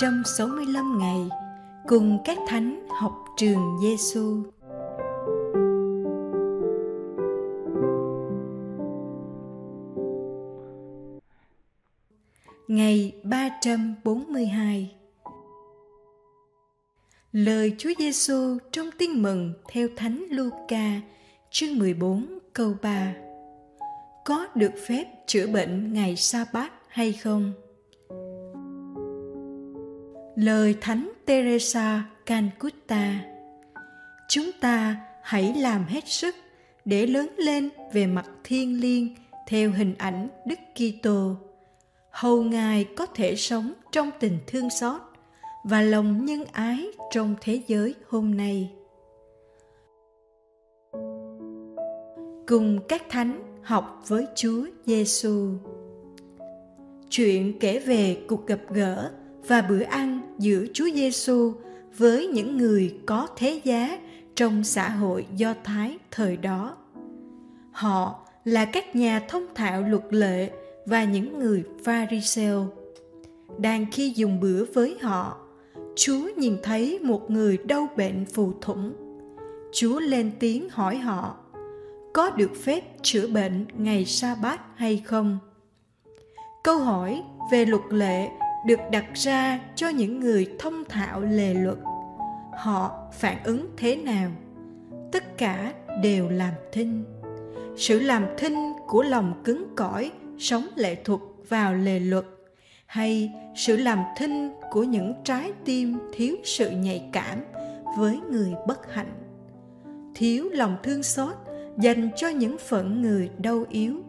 365 ngày cùng các thánh học trường Giêsu. Ngày 342 Lời Chúa Giêsu trong Tin mừng theo Thánh Luca, chương 14 câu 3. Có được phép chữa bệnh ngày sa bát hay không? Lời Thánh Teresa Calcutta Chúng ta hãy làm hết sức để lớn lên về mặt thiên liêng theo hình ảnh Đức Kitô. Hầu Ngài có thể sống trong tình thương xót và lòng nhân ái trong thế giới hôm nay. Cùng các thánh học với Chúa Giêsu. Chuyện kể về cuộc gặp gỡ và bữa ăn giữa Chúa Giêsu với những người có thế giá trong xã hội Do Thái thời đó. Họ là các nhà thông thạo luật lệ và những người Pharisêu. Đang khi dùng bữa với họ, Chúa nhìn thấy một người đau bệnh phù thủng. Chúa lên tiếng hỏi họ, có được phép chữa bệnh ngày sa bát hay không? Câu hỏi về luật lệ được đặt ra cho những người thông thạo lề luật. Họ phản ứng thế nào? Tất cả đều làm thinh. Sự làm thinh của lòng cứng cỏi sống lệ thuộc vào lề luật, hay sự làm thinh của những trái tim thiếu sự nhạy cảm với người bất hạnh thiếu lòng thương xót dành cho những phận người đau yếu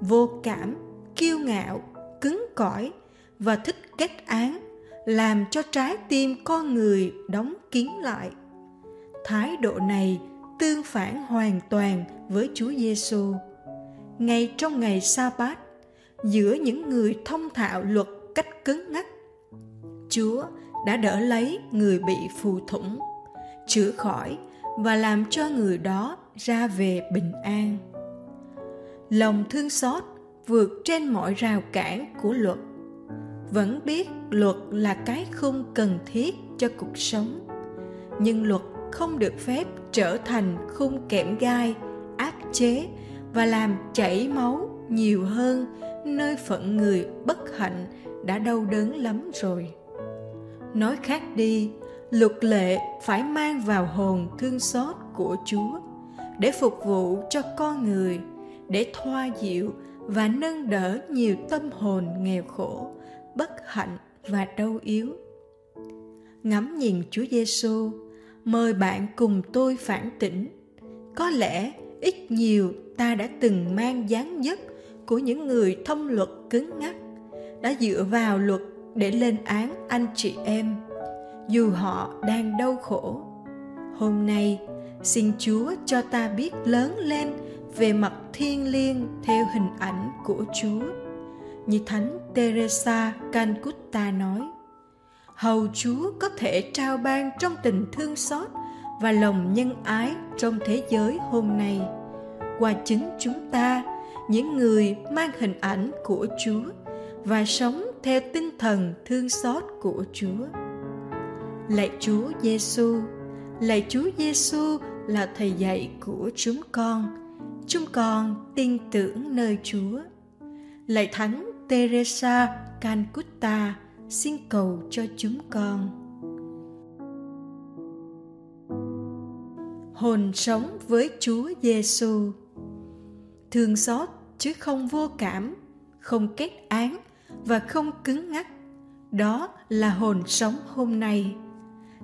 vô cảm, kiêu ngạo, cứng cỏi và thích kết án làm cho trái tim con người đóng kín lại thái độ này tương phản hoàn toàn với Chúa Giêsu. Ngay trong ngày sa bát, giữa những người thông thạo luật cách cứng ngắc, Chúa đã đỡ lấy người bị phù thủng, chữa khỏi và làm cho người đó ra về bình an. Lòng thương xót vượt trên mọi rào cản của luật vẫn biết luật là cái không cần thiết cho cuộc sống. Nhưng luật không được phép trở thành khung kẽm gai, áp chế và làm chảy máu nhiều hơn nơi phận người bất hạnh đã đau đớn lắm rồi. Nói khác đi, luật lệ phải mang vào hồn thương xót của chúa để phục vụ cho con người, để thoa dịu và nâng đỡ nhiều tâm hồn nghèo khổ bất hạnh và đau yếu. Ngắm nhìn chúa giêsu mời bạn cùng tôi phản tỉnh. Có lẽ ít nhiều ta đã từng mang dáng dấp của những người thông luật cứng ngắc, đã dựa vào luật để lên án anh chị em, dù họ đang đau khổ. Hôm nay, xin chúa cho ta biết lớn lên về mặt thiên liêng theo hình ảnh của chúa như thánh teresa calcutta nói, hầu chúa có thể trao ban trong tình thương xót và lòng nhân ái trong thế giới hôm nay. Qua chính chúng ta, những người mang hình ảnh của chúa và sống theo tinh thần thương xót của chúa. Lạy chúa giêsu lạy chúa giêsu là thầy dạy của chúng con. Chúng con tin tưởng nơi chúa. Lạy thánh teresa calcutta xin cầu cho chúng con hồn sống với Chúa Giêsu. Thương xót chứ không vô cảm, không kết án và không cứng ngắc. Đó là hồn sống hôm nay.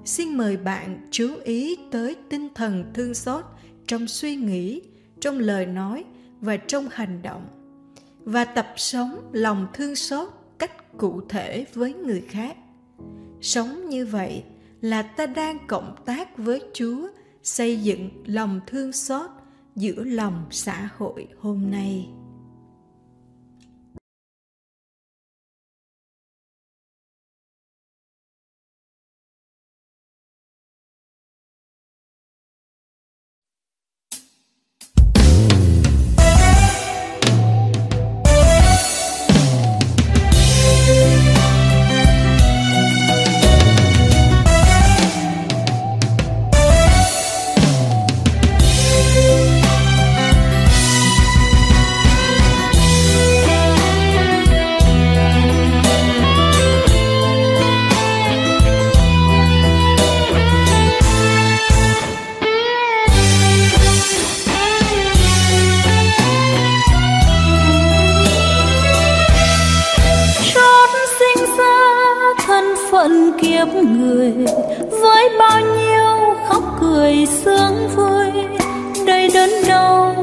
Xin mời bạn chú ý tới tinh thần thương xót trong suy nghĩ, trong lời nói và trong hành động và tập sống lòng thương xót cách cụ thể với người khác. Sống như vậy là ta đang cộng tác với chúa, xây dựng lòng thương xót giữa lòng xã hội hôm nay. Kiếp người. Với bao nhiêu khóc cười sướng vui, đầy đớn đau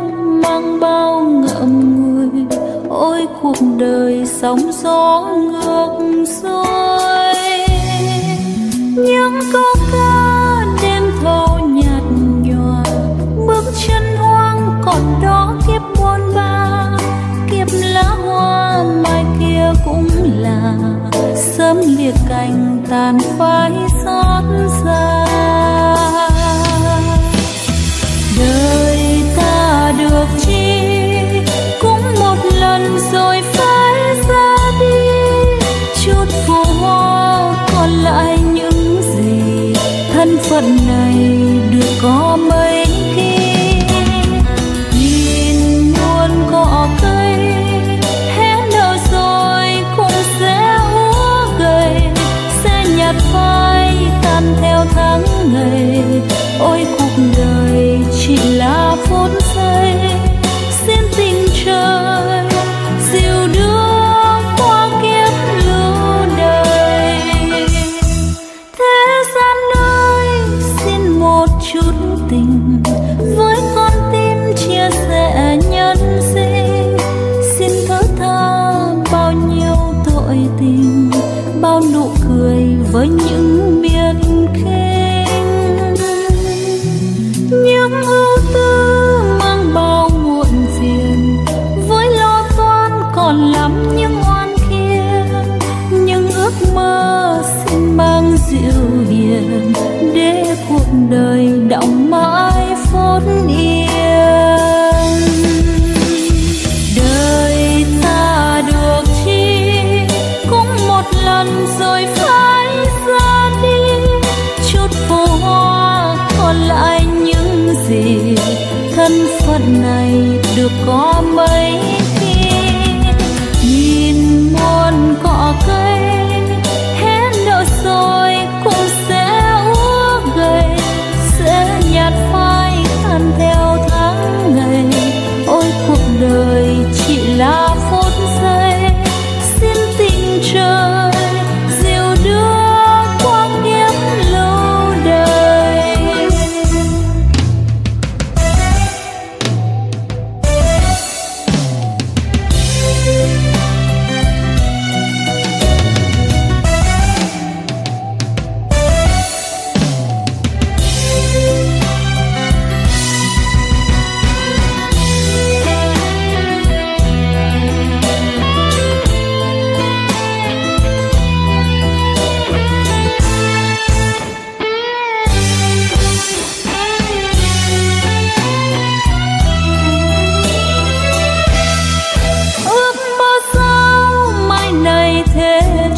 mang bao ngậm ngùi. Ôi, cuộc đời sóng gió ngược xuôi. Những câu ca đêm thâu nhạt nhòa, bước chân hoang còn đó kiếp buồn ba. Kiếp lá hoa mai kia cũng là sớm liệt cành tàn phai xót xa. Đời ta được chi, cũng một lần rồi phải ra đi. Chút phù hoa còn lại những gì thân phận này được có mấy đời đọng mãi phút yên. Đời ta được chi, cũng một lần rồi phải ra đi. Chút phù hoa còn lại những gì thân phận này được có mấy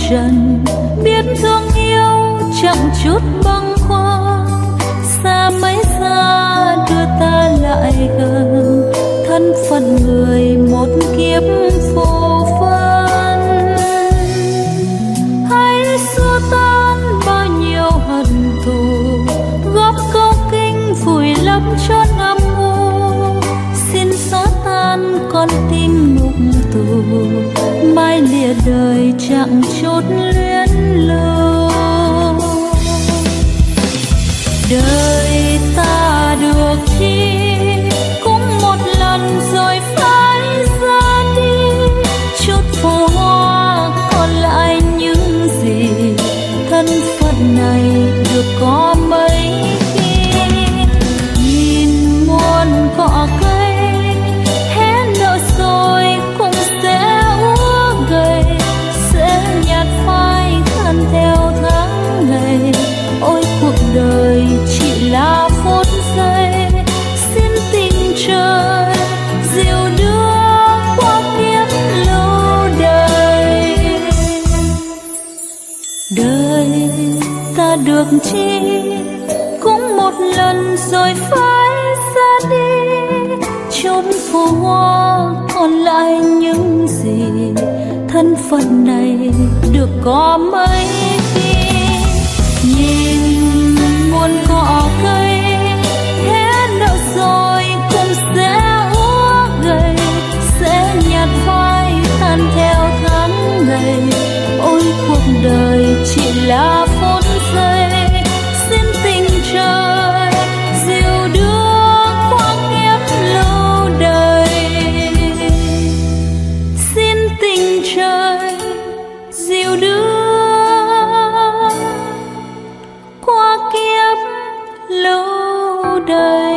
trần, biết thương yêu chẳng chút băng khoăn. Xa mấy xa đưa ta lại gần, thân phận người một kiếp phù phân hãy xua tan bao nhiêu hận thù, góp câu kinh vùi lấp cho năm u xin xóa tan con tim ngục tù, mai lìa đời chẳng chốn phố hoa còn lại những gì thân phận này được có mấy khi nhìn muôn cỏ cây đời.